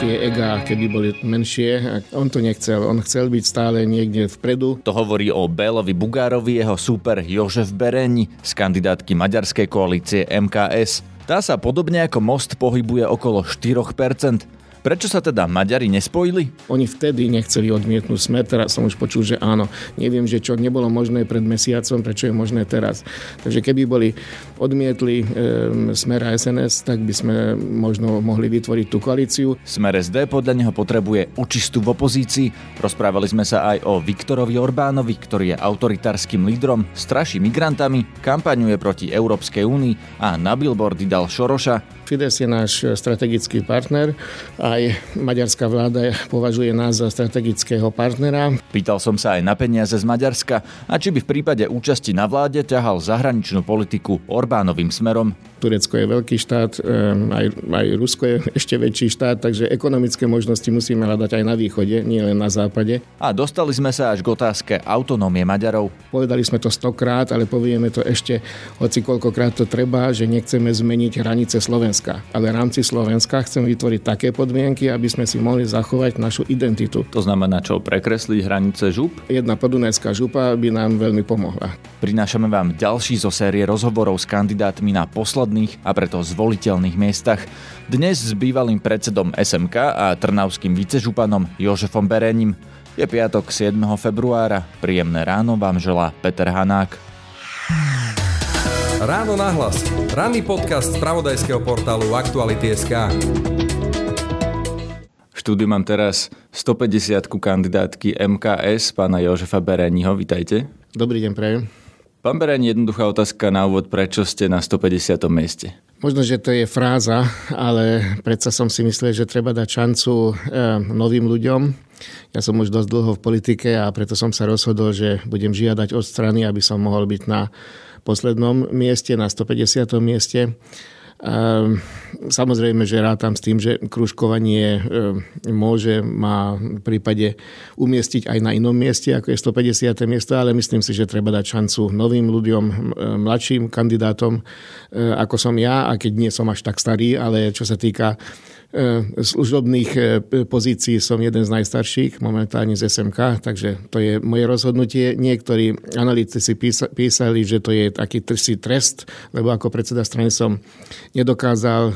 tie ega, keby boli menšie. On to nechcel, on chcel byť stále niekde vpredu. To hovorí o Bélovi Bugárovi jeho súper Jožef Bereň z kandidátky maďarskej koalície MKS. Tá sa podobne ako most pohybuje okolo 4%. Prečo sa teda Maďari nespojili? Oni vtedy nechceli odmietnúť smer, teraz som už počul, že áno. Neviem, že čo nebolo možné pred mesiacom, prečo je možné teraz. Takže keby boli odmietli e, smer a SNS, tak by sme možno mohli vytvoriť tú koalíciu. Smer SD podľa neho potrebuje očistu v opozícii. Rozprávali sme sa aj o Viktorovi Orbánovi, ktorý je autoritárskym lídrom, straší migrantami, kampaňuje proti Európskej únii a na billboardy dal Šoroša. Fides je náš strategický partner. Aj maďarská vláda považuje nás za strategického partnera. Pýtal som sa aj na peniaze z Maďarska a či by v prípade účasti na vláde ťahal zahraničnú politiku Orbánovým smerom. Turecko je veľký štát, aj, aj Rusko je ešte väčší štát, takže ekonomické možnosti musíme hľadať aj na východe, nie len na západe. A dostali sme sa až k otázke autonómie Maďarov. Povedali sme to stokrát, ale povieme to ešte hoci koľkokrát to treba, že nechceme zmeniť hranice Slovenska. Ale v rámci Slovenska chceme vytvoriť také podmienky, aby sme si mohli zachovať našu identitu. To znamená čo, prekresliť hranice žup? Jedna podunajská župa by nám veľmi pomohla. Prinášame vám ďalší zo série rozhovorov s kandidátmi na posledný vhodných a preto zvoliteľných miestach. Dnes s bývalým predsedom SMK a trnavským vicežupanom Jožefom Berením. Je piatok 7. februára. Príjemné ráno vám želá Peter Hanák. Ráno nahlas. Ranný podcast z pravodajského portálu Aktuality.sk štúdiu mám teraz 150 kandidátky MKS, pána Jožefa Bereniho. Vítajte. Dobrý deň, prajem. Pán Bereň, jednoduchá otázka na úvod. Prečo ste na 150. mieste? Možno, že to je fráza, ale predsa som si myslel, že treba dať šancu e, novým ľuďom. Ja som už dosť dlho v politike a preto som sa rozhodol, že budem žiadať od strany, aby som mohol byť na poslednom mieste, na 150. mieste. Samozrejme, že rátam s tým, že kružkovanie ehm, môže ma v prípade umiestniť aj na inom mieste, ako je 150. miesto, ale myslím si, že treba dať šancu novým ľuďom, mladším kandidátom, ako som ja, a keď nie som až tak starý, ale čo sa týka E, služobných e, pozícií som jeden z najstarších, momentálne z SMK, takže to je moje rozhodnutie. Niektorí analytici písali, že to je taký si trest, lebo ako predseda strany som nedokázal e,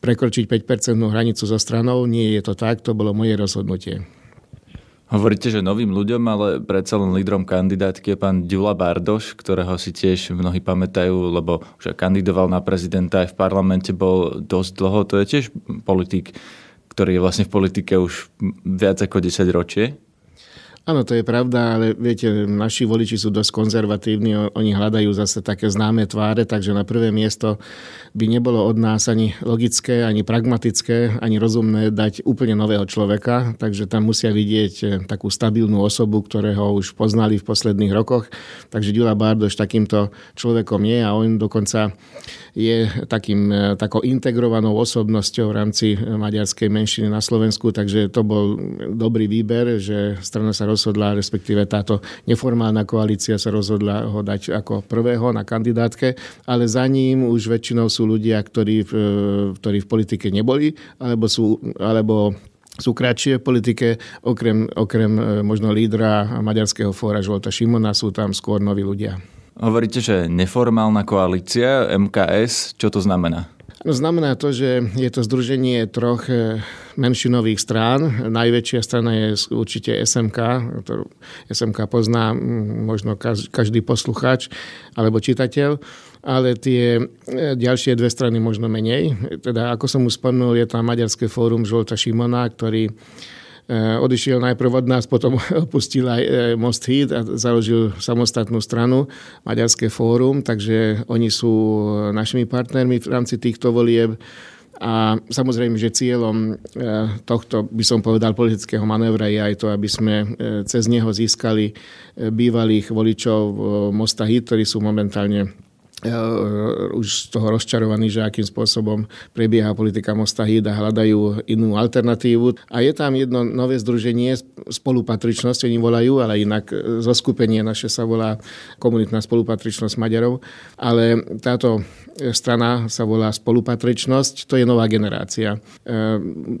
prekročiť 5% hranicu so stranou. Nie je to tak, to bolo moje rozhodnutie. Hovoríte, že novým ľuďom, ale predsa len lídrom kandidátky je pán Ďula Bardoš, ktorého si tiež mnohí pamätajú, lebo už kandidoval na prezidenta aj v parlamente, bol dosť dlho. To je tiež politik, ktorý je vlastne v politike už viac ako 10 ročie. Áno, to je pravda, ale viete, naši voliči sú dosť konzervatívni, oni hľadajú zase také známe tváre, takže na prvé miesto by nebolo od nás ani logické, ani pragmatické, ani rozumné dať úplne nového človeka, takže tam musia vidieť eh, takú stabilnú osobu, ktorého už poznali v posledných rokoch. Takže Ďula Bardoš takýmto človekom je a on dokonca je takým, eh, takou integrovanou osobnosťou v rámci eh, maďarskej menšiny na Slovensku, takže to bol dobrý výber, že strana sa roz rozhodla, respektíve táto neformálna koalícia sa rozhodla ho dať ako prvého na kandidátke, ale za ním už väčšinou sú ľudia, ktorí, ktorí v politike neboli, alebo sú, alebo sú kratšie v politike, okrem, okrem e, možno lídra maďarského fóra Žolta Šimona sú tam skôr noví ľudia. Hovoríte, že neformálna koalícia MKS, čo to znamená? No, znamená to, že je to združenie troch e, menšinových strán. Najväčšia strana je určite SMK, ktorú SMK pozná možno každý poslucháč alebo čitateľ, ale tie e, ďalšie dve strany možno menej. Teda, ako som už spomenul, je tam Maďarské fórum Žolta Šimona, ktorý Eh, odišiel najprv od nás, potom opustil aj eh, Most Hit a založil samostatnú stranu, Maďarské fórum, takže oni sú našimi partnermi v rámci týchto volieb. A samozrejme, že cieľom eh, tohto, by som povedal, politického manévra je aj to, aby sme cez neho získali bývalých voličov Mosta Hit, ktorí sú momentálne už z toho rozčarovaní, že akým spôsobom prebieha politika Mosta Híd a hľadajú inú alternatívu. A je tam jedno nové združenie, spolupatričnosť, oni volajú, ale inak zo skupenie naše sa volá komunitná spolupatričnosť Maďarov. Ale táto strana sa volá spolupatričnosť, to je nová generácia.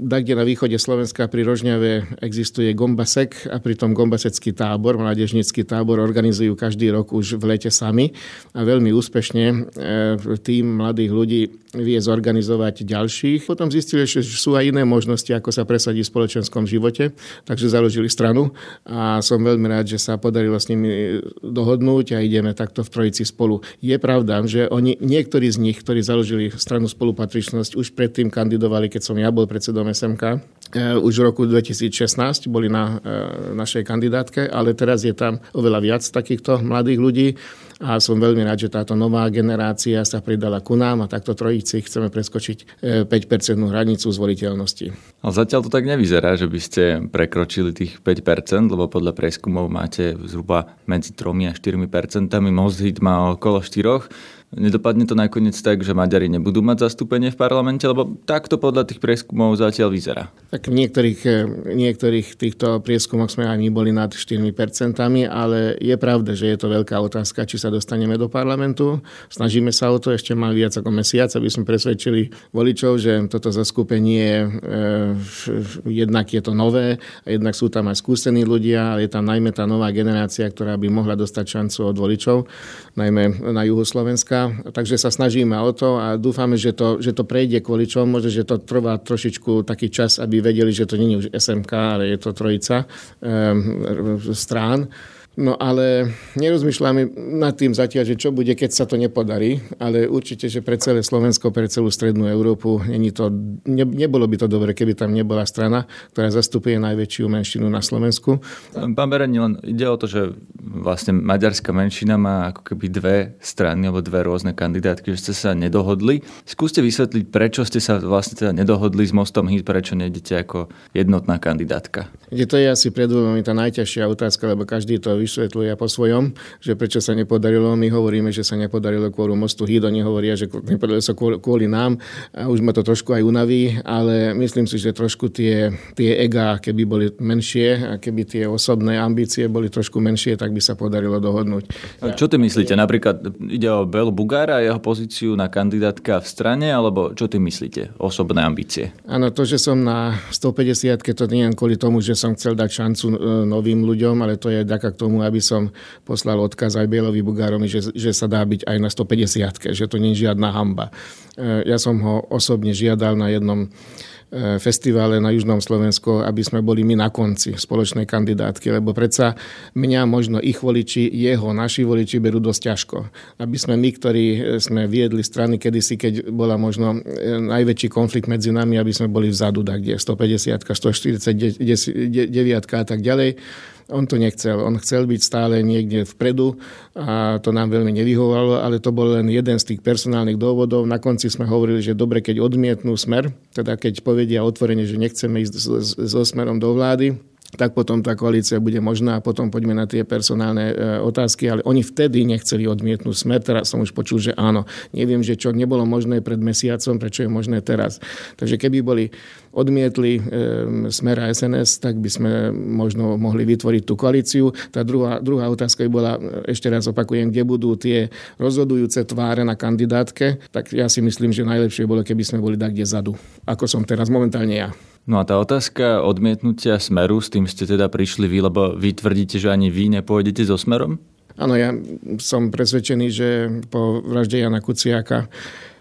Tak, kde na východe Slovenska pri Rožňave existuje Gombasek a pritom Gombasecký tábor, mládežnický tábor organizujú každý rok už v lete sami a veľmi úspešne úspešne e, tým mladých ľudí vie zorganizovať ďalších. Potom zistili, že sú aj iné možnosti, ako sa presadiť v spoločenskom živote, takže založili stranu a som veľmi rád, že sa podarilo s nimi dohodnúť a ideme takto v trojici spolu. Je pravda, že oni, niektorí z nich, ktorí založili stranu spolupatričnosť, už predtým kandidovali, keď som ja bol predsedom SMK, e, už v roku 2016 boli na e, našej kandidátke, ale teraz je tam oveľa viac takýchto mladých ľudí a som veľmi rád, že táto nová generácia sa pridala ku nám a takto trojici chceme preskočiť 5% e, hranicu zvoliteľnosti. Ale zatiaľ to tak nevyzerá, že by ste prekročili tých 5%, lebo podľa prieskumov máte zhruba medzi 3 a 4%, Most má okolo 4%. Nedopadne to nakoniec tak, že Maďari nebudú mať zastúpenie v parlamente, lebo takto podľa tých prieskumov zatiaľ vyzerá. Tak v niektorých, eh, niektorých týchto prieskumoch sme aj my boli nad 4%, ale je pravda, že je to veľká otázka, či sa dostaneme do parlamentu. Snažíme sa o to, ešte má viac ako mesiac, aby sme presvedčili voličov, že toto zaskupenie eh, jednak je to nové, a jednak sú tam aj skúsení ľudia, ale je tam najmä tá nová generácia, ktorá by mohla dostať šancu od voličov, najmä na juhu Slovenska takže sa snažíme o to a dúfame, že to, že to prejde kvôli čomu, možno, že to trvá trošičku taký čas, aby vedeli, že to nie je už SMK, ale je to trojica um, strán. No ale nerozmýšľame nad tým zatiaľ, že čo bude, keď sa to nepodarí, ale určite, že pre celé Slovensko, pre celú strednú Európu není to, ne, nebolo by to dobre, keby tam nebola strana, ktorá zastupuje najväčšiu menšinu na Slovensku. Pán Bereni, len ide o to, že vlastne maďarská menšina má ako keby dve strany alebo dve rôzne kandidátky, že ste sa nedohodli. Skúste vysvetliť, prečo ste sa vlastne teda nedohodli s Mostom Hit, prečo nejdete ako jednotná kandidátka. Je to je asi pred tá najťažšia otázka, lebo každý to vysvetľuje po svojom, že prečo sa nepodarilo. My hovoríme, že sa nepodarilo kvôli mostu Híd, oni hovoria, že nepodarilo sa kvôli nám. A už ma to trošku aj unaví, ale myslím si, že trošku tie, tie ega, keby boli menšie a keby tie osobné ambície boli trošku menšie, tak by sa podarilo dohodnúť. A čo ty myslíte? Napríklad ide o Belu Bugára a jeho pozíciu na kandidátka v strane, alebo čo ty myslíte? Osobné ambície? Áno, to, že som na 150 to nie je kvôli tomu, že som chcel dať šancu e, novým ľuďom, ale to je ďaká k aby som poslal odkaz aj Bielovi Bugárovi, že, že sa dá byť aj na 150 že to nie je žiadna hamba. E, ja som ho osobne žiadal na jednom E, festivale na Južnom Slovensku, aby sme boli my na konci spoločnej kandidátky, lebo predsa mňa možno ich voliči, jeho, naši voliči berú dosť ťažko. Aby sme my, ktorí sme viedli strany kedysi, keď bola možno e, najväčší konflikt medzi nami, aby sme boli vzadu, tak kde 150, 149 a tak ďalej, on to nechcel. On chcel byť stále niekde vpredu a to nám veľmi nevyhovalo, ale to bol len jeden z tých personálnych dôvodov. Na konci sme hovorili, že dobre, keď odmietnú smer, teda keď povedia otvorene, že nechceme ísť so smerom do vlády, tak potom tá koalícia bude možná a potom poďme na tie personálne e, otázky, ale oni vtedy nechceli odmietnúť smer, teraz som už počul, že áno. Neviem, že čo nebolo možné pred mesiacom, prečo je možné teraz. Takže keby boli odmietli e, smer a SNS, tak by sme možno mohli vytvoriť tú koalíciu. Tá druhá, druhá otázka by bola, ešte raz opakujem, kde budú tie rozhodujúce tváre na kandidátke, tak ja si myslím, že najlepšie bolo, keby sme boli tak kde zadu, ako som teraz momentálne ja. No a tá otázka odmietnutia smeru, s tým ste teda prišli vy, lebo vy tvrdíte, že ani vy nepôjdete so smerom? Áno, ja som presvedčený, že po vražde Jana Kuciaka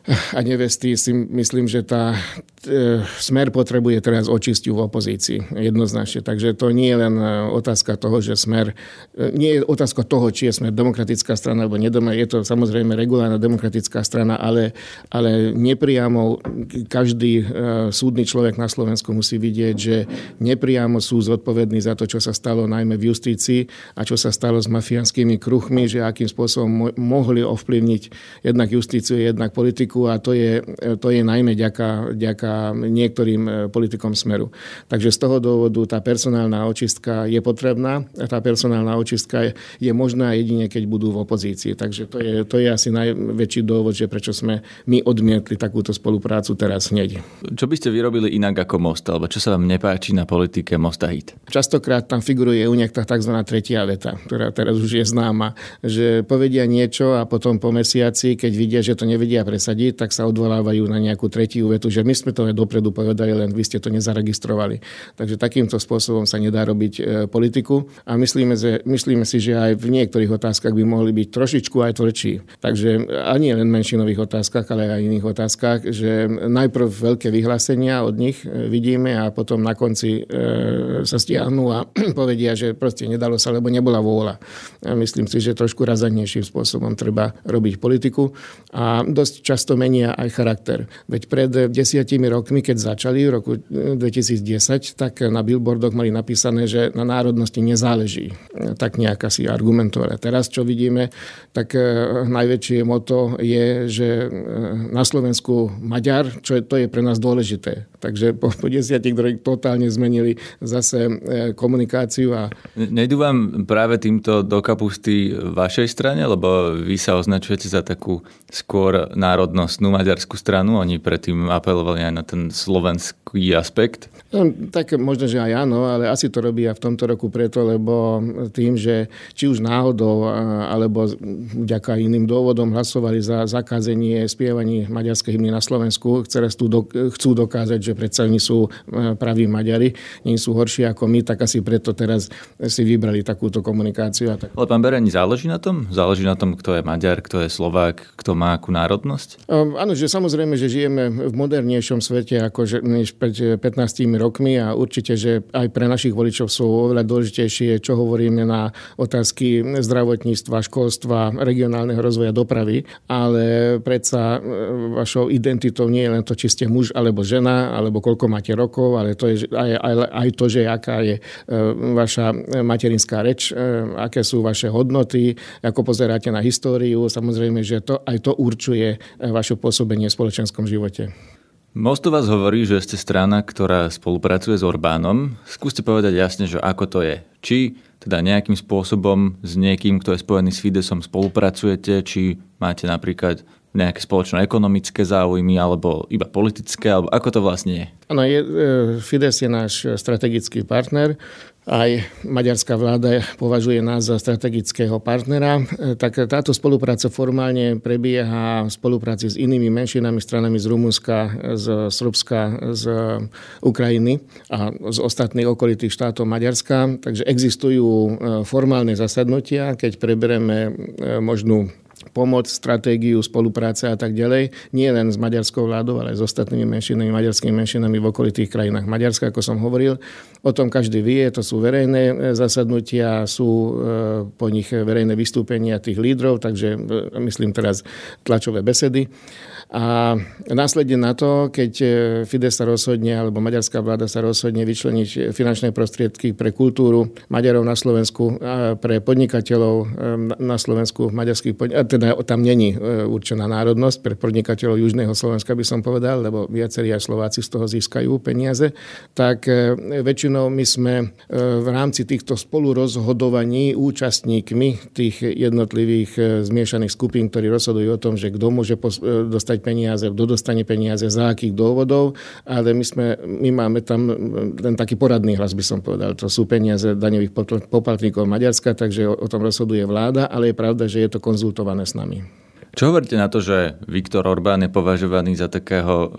a nevesty si myslím, že tá E, smer potrebuje teraz očistiu v opozícii, jednoznačne. Takže to nie je len e, otázka toho, že smer, e, nie je otázka toho, či je smer demokratická strana alebo nedoma, je to samozrejme regulárna demokratická strana, ale, ale nepriamo každý súdny človek na Slovensku musí vidieť, že nepriamo sú zodpovední za to, čo sa stalo najmä v justícii a čo sa stalo s mafiánskymi kruhmi, že akým spôsobom mohli ovplyvniť jednak justíciu, jednak politiku politiku a to je, to je najmä ďaka, ďaka niektorým politikom smeru. Takže z toho dôvodu tá personálna očistka je potrebná tá personálna očistka je, je možná jedine, keď budú v opozícii. Takže to je, to je asi najväčší dôvod, že prečo sme my odmietli takúto spoluprácu teraz hneď. Čo by ste vyrobili inak ako Most, alebo čo sa vám nepáči na politike Mosta Hit? Častokrát tam figuruje u nich tá tzv. tretia veta, ktorá teraz už je známa, že povedia niečo a potom po mesiaci, keď vidia, že to nevedia presadiť, tak sa odvolávajú na nejakú tretiu vetu, že my sme to dopredu povedali, len vy ste to nezaregistrovali. Takže takýmto spôsobom sa nedá robiť e, politiku a myslíme, že, myslíme si, že aj v niektorých otázkach by mohli byť trošičku aj tvrdší. Takže ani len menšinových otázkach, ale aj iných otázkach, že najprv veľké vyhlásenia od nich e, vidíme a potom na konci e, sa stiahnu a povedia, že proste nedalo sa, lebo nebola vôľa. Myslím si, že trošku razadnejším spôsobom treba robiť politiku a dosť často menia aj charakter. Veď pred desiatimi rokmi, keď začali v roku 2010, tak na billboardoch mali napísané, že na národnosti nezáleží. Tak nejak asi argumentovali. Teraz, čo vidíme, tak najväčšie moto je, že na Slovensku Maďar, čo je, to je pre nás dôležité. Takže po, po desiatich rokoch totálne zmenili zase komunikáciu. A... Nejdu vám práve týmto do kapusty vašej strane, lebo vy sa označujete za takú skôr národnostnú maďarskú stranu, oni predtým apelovali aj na ten slovenský aspekt? No, tak možno, že aj áno, ale asi to robia v tomto roku preto, lebo tým, že či už náhodou, alebo vďaka iným dôvodom hlasovali za zakázenie spievaní maďarskej hymny na Slovensku, ktoré chcú dokázať, že predsa oni sú e, praví Maďari, nie sú horší ako my, tak asi preto teraz si vybrali takúto komunikáciu. tak... Ale pán Bereni, záleží na tom? Záleží na tom, kto je Maďar, kto je Slovák, kto má akú národnosť? Um, áno, že samozrejme, že žijeme v modernejšom svete ako než pred 15 rokmi a určite, že aj pre našich voličov sú oveľa dôležitejšie, čo hovoríme na otázky zdravotníctva, školstva, regionálneho rozvoja dopravy, ale predsa e, vašou identitou nie je len to, či ste muž alebo žena, alebo koľko máte rokov, ale to je aj, aj, aj to, že aká je e, vaša materinská reč, aké sú vaše hodnoty, ako pozeráte na históriu. Samozrejme, že to, aj to určuje vaše pôsobenie v spoločenskom živote. Most vás hovorí, že ste strana, ktorá spolupracuje s Orbánom. Skúste povedať jasne, že ako to je. Či teda nejakým spôsobom s niekým, kto je spojený s Fidesom, spolupracujete, či máte napríklad nejaké spoločné ekonomické záujmy alebo iba politické, alebo ako to vlastne je? Áno, je, Fides je náš strategický partner. Aj maďarská vláda považuje nás za strategického partnera. Tak táto spolupráca formálne prebieha v spolupráci s inými menšinami, stranami z Rumunska, z Srbska, z Ukrajiny a z ostatných okolitých štátov Maďarska. Takže existujú e, formálne zasadnutia, keď preberieme e, možnú pomoc, stratégiu, spolupráce a tak ďalej. Nie len s maďarskou vládou, ale aj s ostatnými menšinami, maďarskými menšinami v okolitých krajinách Maďarska, ako som hovoril. O tom každý vie, to sú verejné e, zasadnutia, sú e, po nich verejné vystúpenia tých lídrov, takže e, myslím teraz tlačové besedy. A následne na to, keď Fides sa rozhodne, alebo maďarská vláda sa rozhodne vyčleniť finančné prostriedky pre kultúru Maďarov na Slovensku, pre podnikateľov na Slovensku, maďarských podnik- teda tam není e, určená národnosť, pre podnikateľov Južného Slovenska by som povedal, lebo viacerí aj Slováci z toho získajú peniaze, tak väčšinou my sme v rámci týchto spolurozhodovaní účastníkmi tých jednotlivých zmiešaných skupín, ktorí rozhodujú o tom, že kto môže dostať peniaze, kto dostane peniaze, za akých dôvodov, ale my, sme, my máme tam ten taký poradný hlas, by som povedal. To sú peniaze daňových poplatníkov Maďarska, takže o tom rozhoduje vláda, ale je pravda, že je to konzultované s nami. Čo hovoríte na to, že Viktor Orbán je považovaný za takého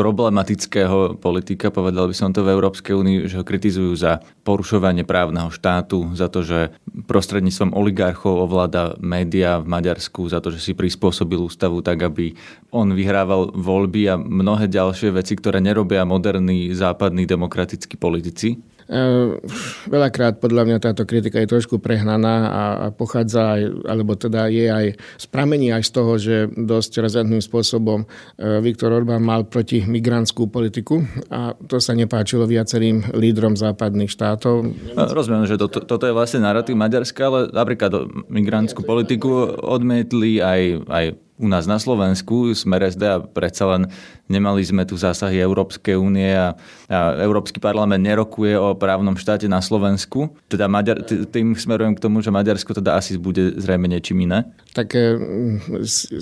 problematického politika, povedal by som to v Európskej únii, že ho kritizujú za porušovanie právneho štátu, za to, že prostredníctvom oligarchov ovláda média v Maďarsku, za to, že si prispôsobil ústavu tak, aby on vyhrával voľby a mnohé ďalšie veci, ktoré nerobia moderní západní demokratickí politici. Ehm, veľakrát podľa mňa táto kritika je trošku prehnaná a, pochádza aj, alebo teda je aj spramení aj z toho, že dosť razantným spôsobom ehm, Viktor Orbán mal proti migrantskú politiku a to sa nepáčilo viacerým lídrom západných štátov. Rozumiem, že to, to, toto je vlastne narratív Maďarska, ale napríklad migrantskú politiku odmietli aj, aj u nás na Slovensku, smer SD a predsa len nemali sme tu zásahy Európskej únie a, a Európsky parlament nerokuje o právnom štáte na Slovensku. Teda Maďar, tým smerujem k tomu, že Maďarsko teda asi bude zrejme niečím iné. Tak e,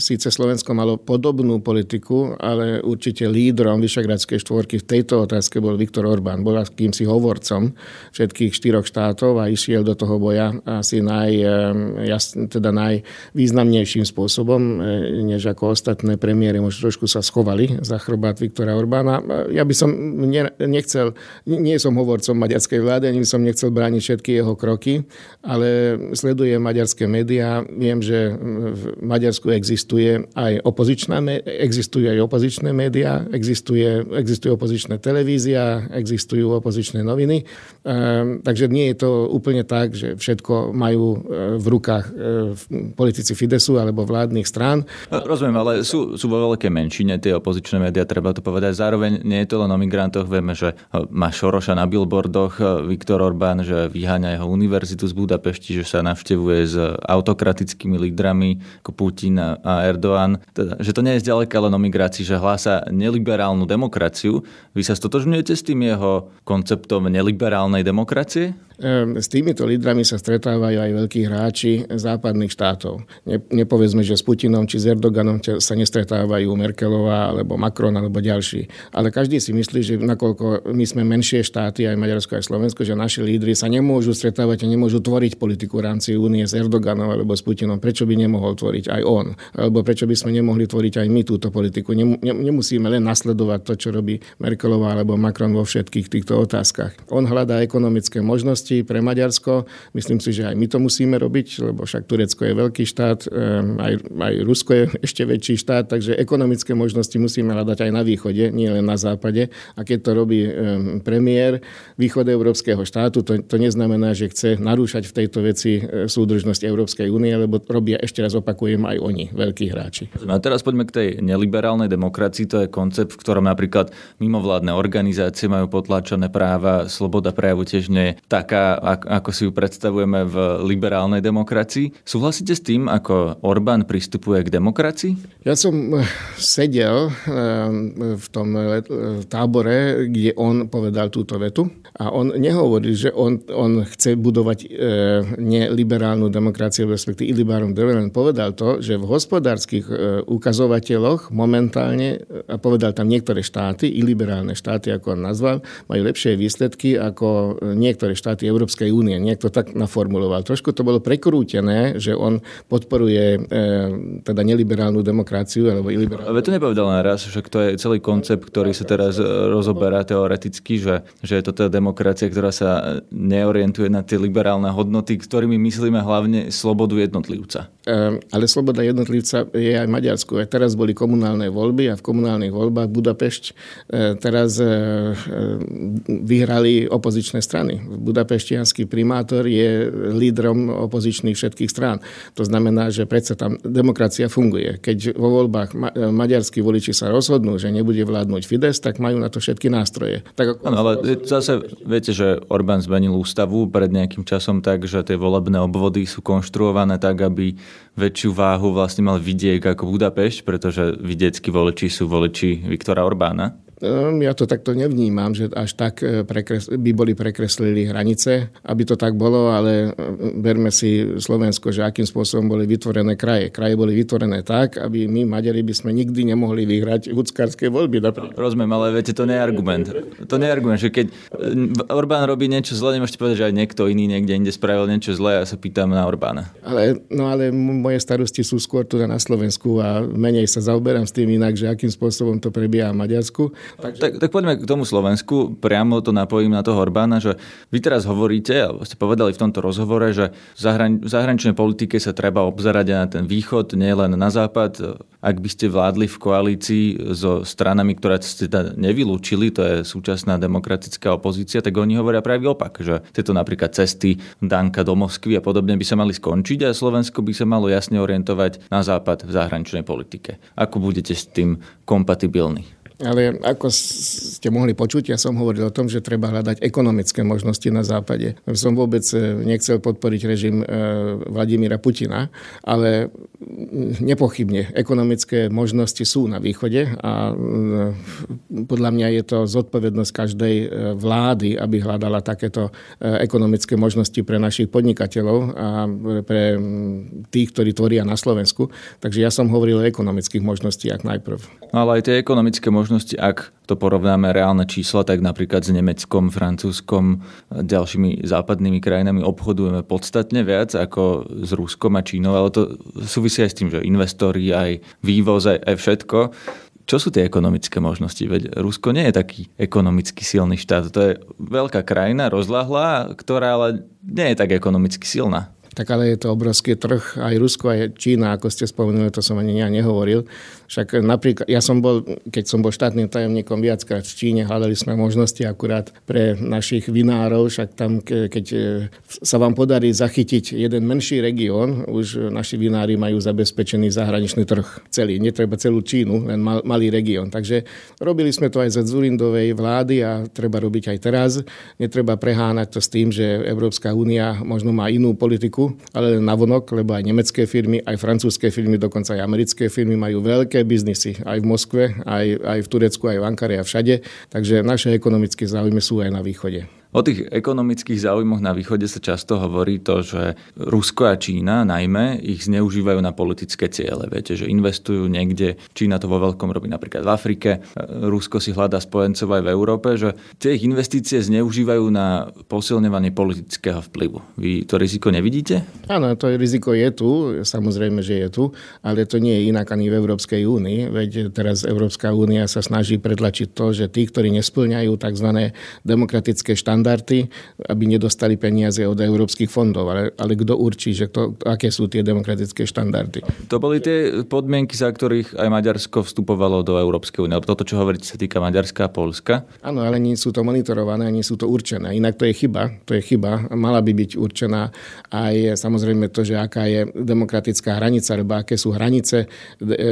síce Slovensko malo podobnú politiku, ale určite lídrom Vyšegradskej štvorky v tejto otázke bol Viktor Orbán. Bol akýmsi hovorcom všetkých štyroch štátov a išiel do toho boja asi naj, e, teda najvýznamnejším spôsobom, e, než ako ostatné premiéry možno trošku sa schovali za chrbát Viktora Orbána. Ja by som nechcel, nie som hovorcom maďarskej vlády, ani som nechcel brániť všetky jeho kroky, ale sledujem maďarské médiá. Viem, že v Maďarsku existuje aj opozičná, existujú aj opozičné médiá, existuje, existuje opozičná televízia, existujú opozičné noviny. Ehm, takže nie je to úplne tak, že všetko majú e, v rukách e, politici Fidesu alebo vládnych strán. Rozumiem, ale sú, sú vo veľkej menšine tie opozičné médiá, treba to povedať. Zároveň nie je to len o migrantoch. Vieme, že má Šoroša na billboardoch Viktor Orbán, že vyháňa jeho univerzitu z Budapešti, že sa navštevuje s autokratickými lídrami ako Putin a Erdoğan. Teda, že to nie je zďaleka len o migrácii, že hlása neliberálnu demokraciu. Vy sa stotožňujete s tým jeho konceptom neliberálnej demokracie? S týmito lídrami sa stretávajú aj veľkí hráči západných štátov. Nepovedzme, že s Putinom či s Erdoganom sa nestretávajú Merkelová alebo Macron alebo ďalší. Ale každý si myslí, že nakoľko my sme menšie štáty, aj Maďarsko, aj Slovensko, že naši lídry sa nemôžu stretávať a nemôžu tvoriť politiku v rámci únie s Erdoganom alebo s Putinom. Prečo by nemohol tvoriť aj on? Alebo prečo by sme nemohli tvoriť aj my túto politiku? Nemusíme len nasledovať to, čo robí Merkelová alebo Macron vo všetkých týchto otázkach. On hľadá ekonomické možnosti možnosti pre Maďarsko. Myslím si, že aj my to musíme robiť, lebo však Turecko je veľký štát, ehm, aj, aj Rusko je ešte väčší štát, takže ekonomické možnosti musíme hľadať aj na východe, nie len na západe. A keď to robí ehm, premiér východe európskeho štátu, to, to neznamená, že chce narúšať v tejto veci e, súdržnosť Európskej únie, lebo robia, ešte raz opakujem, aj oni, veľkí hráči. A teraz poďme k tej neliberálnej demokracii. To je koncept, v ktorom napríklad mimovládne organizácie majú potláčané práva, sloboda prejavu tiež nie je taká, taká, ako si ju predstavujeme v liberálnej demokracii. Súhlasíte s tým, ako Orbán pristupuje k demokracii? Ja som eh, sedel eh, v tom eh, tábore, kde on povedal túto vetu a on nehovorí, že on, on chce budovať neliberálnu demokraciu, respektíve iliberálnu demokraciu. Povedal to, že v hospodárskych ukazovateľoch momentálne, a povedal tam niektoré štáty, iliberálne štáty, ako on nazval, majú lepšie výsledky ako niektoré štáty Európskej únie. Niekto tak naformuloval. Trošku to bolo prekrútené, že on podporuje e, teda neliberálnu demokraciu alebo iliberálnu. Ale to nepovedal naraz, že to je celý koncept, ktorý sa teraz rozoberá teoreticky, že, že je to teda demokracia, ktorá sa neorientuje na tie liberálne hodnoty, ktorými myslíme hlavne slobodu jednotlivca. E, ale sloboda jednotlivca je aj v Maďarsku. Aj teraz boli komunálne voľby a v komunálnych voľbách Budapešť e, teraz e, e vyhrali opozičné strany. V Budapešť peštianský primátor je lídrom opozičných všetkých strán. To znamená, že predsa tam demokracia funguje. Keď vo voľbách ma- maďarskí voliči sa rozhodnú, že nebude vládnuť Fides, tak majú na to všetky nástroje. Tak ako... Ano, ale zase viete, že Orbán zmenil ústavu pred nejakým časom tak, že tie volebné obvody sú konštruované tak, aby väčšiu váhu vlastne mal vidiek ako Budapešť, pretože vidieckí voliči sú voliči Viktora Orbána. Ehm, ja to takto nevnímam, že až tak e, prekres, by boli prekreslili hranice, aby to tak bolo, ale verme e, si Slovensko, že akým spôsobom boli vytvorené kraje. Kraje boli vytvorené tak, aby my, Maďari, by sme nikdy nemohli vyhrať hudskárske voľby. Napríklad. Rozumiem, ale viete, to nie je argument. To nie je argument, že keď e, Orbán robí niečo zle, nemôžete povedať, že aj niekto iný niekde inde spravil niečo zle a ja sa pýtam na Orbána. Ale, no ale moje starosti sú skôr tu na Slovensku a menej sa zaoberám s tým inak, že akým spôsobom to prebieha v Maďarsku. Takže... Tak, tak poďme k tomu Slovensku. Priamo to napojím na toho Orbána, že vy teraz hovoríte, alebo ste povedali v tomto rozhovore, že v, zahran- v zahraničnej politike sa treba obzerať aj na ten východ, nie len na západ. Ak by ste vládli v koalícii so stranami, ktoré ste teda nevylúčili, to je súčasná demokratická opozícia, tak oni hovoria práve opak, že tieto napríklad cesty Danka do Moskvy a podobne by sa mali skončiť a Slovensko by sa malo jasne orientovať na západ v zahraničnej politike. Ako budete s tým kompatibilní? Ale ako ste mohli počuť, ja som hovoril o tom, že treba hľadať ekonomické možnosti na západe. Som vôbec e, nechcel podporiť režim e, Vladimíra Putina, ale nepochybne ekonomické možnosti sú na východe a podľa mňa je to zodpovednosť každej vlády, aby hľadala takéto ekonomické možnosti pre našich podnikateľov a pre tých, ktorí tvoria na Slovensku. Takže ja som hovoril o ekonomických možnostiach najprv. No ale aj tie ekonomické možnosti, ak to porovnáme reálne čísla, tak napríklad s Nemeckom, Francúzskom, ďalšími západnými krajinami obchodujeme podstatne viac ako s Ruskom a Čínou, ale to súvisí aj s tým, že investori, aj vývoz, aj, aj všetko. Čo sú tie ekonomické možnosti? Veď Rusko nie je taký ekonomicky silný štát. To je veľká krajina, rozlahlá, ktorá ale nie je tak ekonomicky silná tak ale je to obrovský trh. Aj Rusko, aj Čína, ako ste spomenuli, to som ani ja nehovoril. Však napríklad, ja som bol, keď som bol štátnym tajomníkom viackrát v Číne, hľadali sme možnosti akurát pre našich vinárov, však tam, keď e, sa vám podarí zachytiť jeden menší región, už naši vinári majú zabezpečený zahraničný trh celý. Netreba celú Čínu, len mal, malý región. Takže robili sme to aj za Zurindovej vlády a treba robiť aj teraz. Netreba preháňať to s tým, že Európska únia možno má inú politiku, ale len navonok, lebo aj nemecké firmy, aj francúzske firmy, dokonca aj americké firmy majú veľké biznisy aj v Moskve, aj, aj v Turecku, aj v Ankare a všade. Takže naše ekonomické záujmy sú aj na východe. O tých ekonomických záujmoch na východe sa často hovorí to, že Rusko a Čína najmä ich zneužívajú na politické ciele. Viete, že investujú niekde, Čína to vo veľkom robí napríklad v Afrike, Rusko si hľadá spojencov aj v Európe, že tie ich investície zneužívajú na posilňovanie politického vplyvu. Vy to riziko nevidíte? Áno, to riziko je tu, samozrejme, že je tu, ale to nie je inak ani v Európskej únii, veď teraz Európska únia sa snaží predlačiť to, že tí, ktorí nesplňajú tzv. demokratické štandardy, štandardy, aby nedostali peniaze od európskych fondov. Ale, ale kto určí, že to, aké sú tie demokratické štandardy? To boli tie podmienky, za ktorých aj Maďarsko vstupovalo do Európskej únie. Toto, čo hovoríte, sa týka Maďarska a Polska. Áno, ale nie sú to monitorované, nie sú to určené. Inak to je chyba. To je chyba. Mala by byť určená aj samozrejme to, že aká je demokratická hranica, alebo aké sú hranice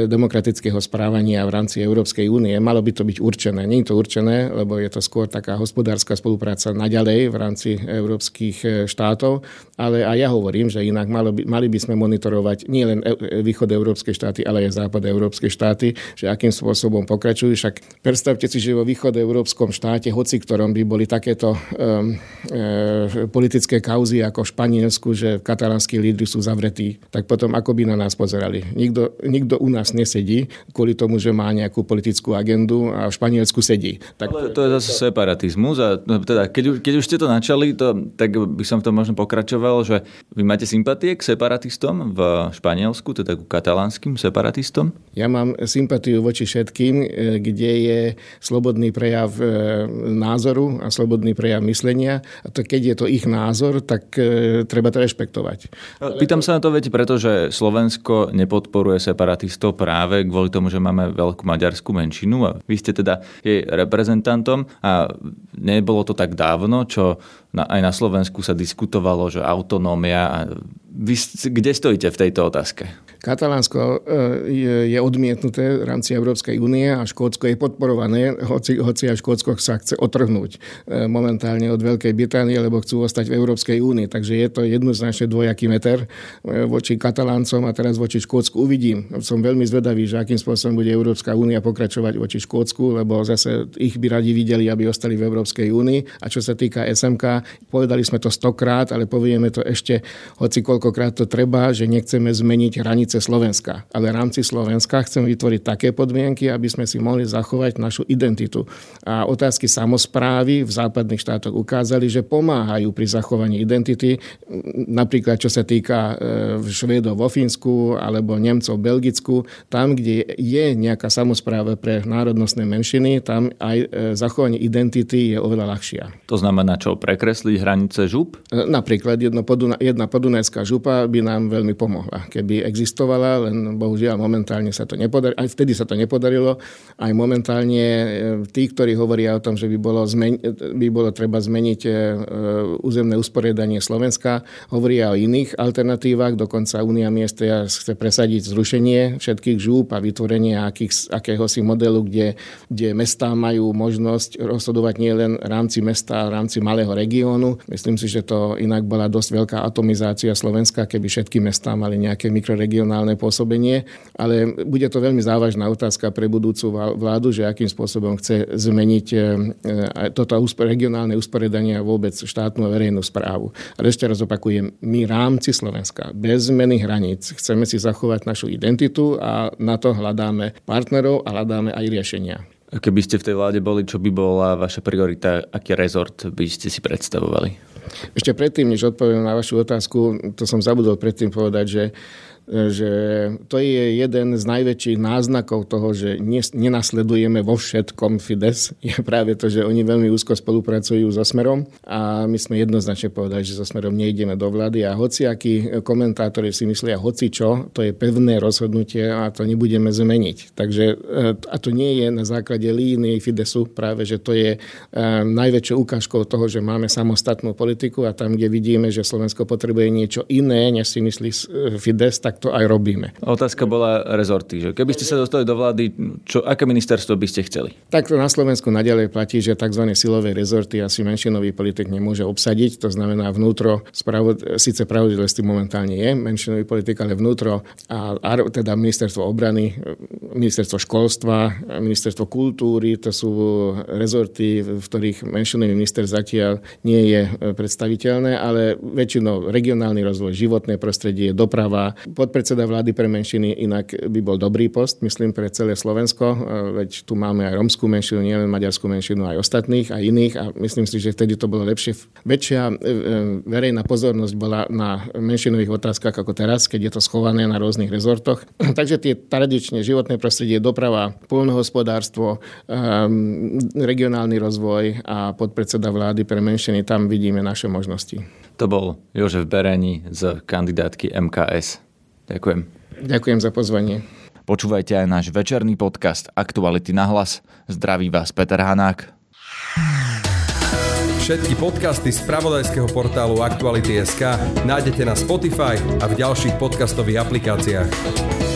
demokratického správania v rámci Európskej únie. Malo by to byť určené. Nie je to určené, lebo je to skôr taká hospodárska spolupráca naďalej v rámci európskych e, štátov, ale aj ja hovorím, že inak by, mali by sme monitorovať nielen e, východ európske štáty, ale aj západ európske štáty, že akým spôsobom pokračujú. Však predstavte si, že vo východ európskom štáte, hoci ktorom by boli takéto um, e, politické kauzy ako v Španielsku, že katalánsky lídry sú zavretí, tak potom ako by na nás pozerali. Nikto, nikto u nás nesedí kvôli tomu, že má nejakú politickú agendu a v Španielsku sedí. Tak ale to je zase separatizmus a no, teda keď keď už ste to načali, to, tak by som to možno pokračoval, že vy máte sympatie k separatistom v Španielsku, teda k katalánskym separatistom? Ja mám sympatiu voči všetkým, e, kde je slobodný prejav e, názoru a slobodný prejav myslenia. A to keď je to ich názor, tak e, treba to rešpektovať. Pýtam sa na to, viete, pretože Slovensko nepodporuje separatistov práve kvôli tomu, že máme veľkú maďarskú menšinu a vy ste teda jej reprezentantom a nebolo to tak dávno čo na, aj na Slovensku sa diskutovalo, že autonómia. A vy kde stojíte v tejto otázke? Katalánsko e, je, odmietnuté v rámci Európskej únie a Škótsko je podporované, hoci, hoci aj Škótsko sa chce otrhnúť e, momentálne od Veľkej Británie, lebo chcú ostať v Európskej únii. Takže je to jednoznačne dvojaký meter e, voči Kataláncom a teraz voči Škótsku uvidím. Som veľmi zvedavý, že akým spôsobom bude Európska únia pokračovať voči Škótsku, lebo zase ich by radi videli, aby ostali v Európskej únii. A čo sa týka SMK, povedali sme to stokrát, ale povieme to ešte, hoci koľkokrát to treba, že nechceme zmeniť hranice rámci Slovenska. Ale v rámci Slovenska chceme vytvoriť také podmienky, aby sme si mohli zachovať našu identitu. A otázky samozprávy v západných štátoch ukázali, že pomáhajú pri zachovaní identity. Napríklad, čo sa týka e, Švédov vo Fínsku alebo Nemcov v Belgicku, tam, kde je nejaká samozpráva pre národnostné menšiny, tam aj e, zachovanie identity je oveľa ľahšia. To znamená čo? Prekresliť hranice žup? E, napríklad jedna podunajská župa by nám veľmi pomohla, keby existovala existovala, len bohužiaľ momentálne sa to nepodarilo, aj vtedy sa to nepodarilo, aj momentálne tí, ktorí hovoria o tom, že by bolo, zmen- by bolo treba zmeniť územné usporiadanie Slovenska, hovoria o iných alternatívach, dokonca Únia miest chce presadiť zrušenie všetkých žúb a vytvorenie akých, akéhosi modelu, kde, kde mestá majú možnosť rozhodovať nielen v rámci mesta, v rámci malého regiónu. Myslím si, že to inak bola dosť veľká atomizácia Slovenska, keby všetky mestá mali nejaké mikroregionálne pôsobenie, ale bude to veľmi závažná otázka pre budúcu vládu, že akým spôsobom chce zmeniť e, e, toto regionálne usporiadanie a vôbec štátnu a verejnú správu. Ale ešte raz opakujem, my rámci Slovenska, bez zmeny hraníc, chceme si zachovať našu identitu a na to hľadáme partnerov a hľadáme aj riešenia. Keby ste v tej vláde boli, čo by bola vaša priorita, aký rezort by ste si predstavovali? Ešte predtým, než odpoviem na vašu otázku, to som zabudol predtým povedať, že že to je jeden z najväčších náznakov toho, že nenasledujeme vo všetkom Fides, je práve to, že oni veľmi úzko spolupracujú so Smerom a my sme jednoznačne povedali, že so Smerom nejdeme do vlády a hociakí komentátori si myslia hoci čo, to je pevné rozhodnutie a to nebudeme zmeniť. Takže e, a to nie je na základe línie Fidesu, práve že to je e, najväčšou ukážkou toho, že máme samostatnú politiku a tam, kde vidíme, že Slovensko potrebuje niečo iné, než si myslí Fides, tak to aj robíme. Otázka bola rezorty. Že keby ste sa dostali do vlády, čo, aké ministerstvo by ste chceli? Tak na Slovensku naďalej platí, že tzv. silové rezorty asi menšinový politik nemôže obsadiť. To znamená vnútro, spravo, síce pravodlivosti momentálne je menšinový politik, ale vnútro a, a teda ministerstvo obrany, ministerstvo školstva, ministerstvo kultúry, to sú rezorty, v ktorých menšinový minister zatiaľ nie je predstaviteľné, ale väčšinou regionálny rozvoj, životné prostredie, doprava, podpredseda vlády pre menšiny inak by bol dobrý post, myslím, pre celé Slovensko, veď tu máme aj romskú menšinu, nielen maďarskú menšinu, aj ostatných, aj iných a myslím si, že vtedy to bolo lepšie. Väčšia e, e, verejná pozornosť bola na menšinových otázkach ako teraz, keď je to schované na rôznych rezortoch. Takže tie tradične životné prostredie, doprava, poľnohospodárstvo, regionálny rozvoj a podpredseda vlády pre menšiny, tam vidíme naše možnosti. To bol Jožef Bereni z kandidátky MKS. Ďakujem. Ďakujem za pozvanie. Počúvajte aj náš večerný podcast Aktuality na hlas. Zdraví vás Peter Hanák. Všetky podcasty z pravodajského portálu Aktuality.sk nájdete na Spotify a v ďalších podcastových aplikáciách.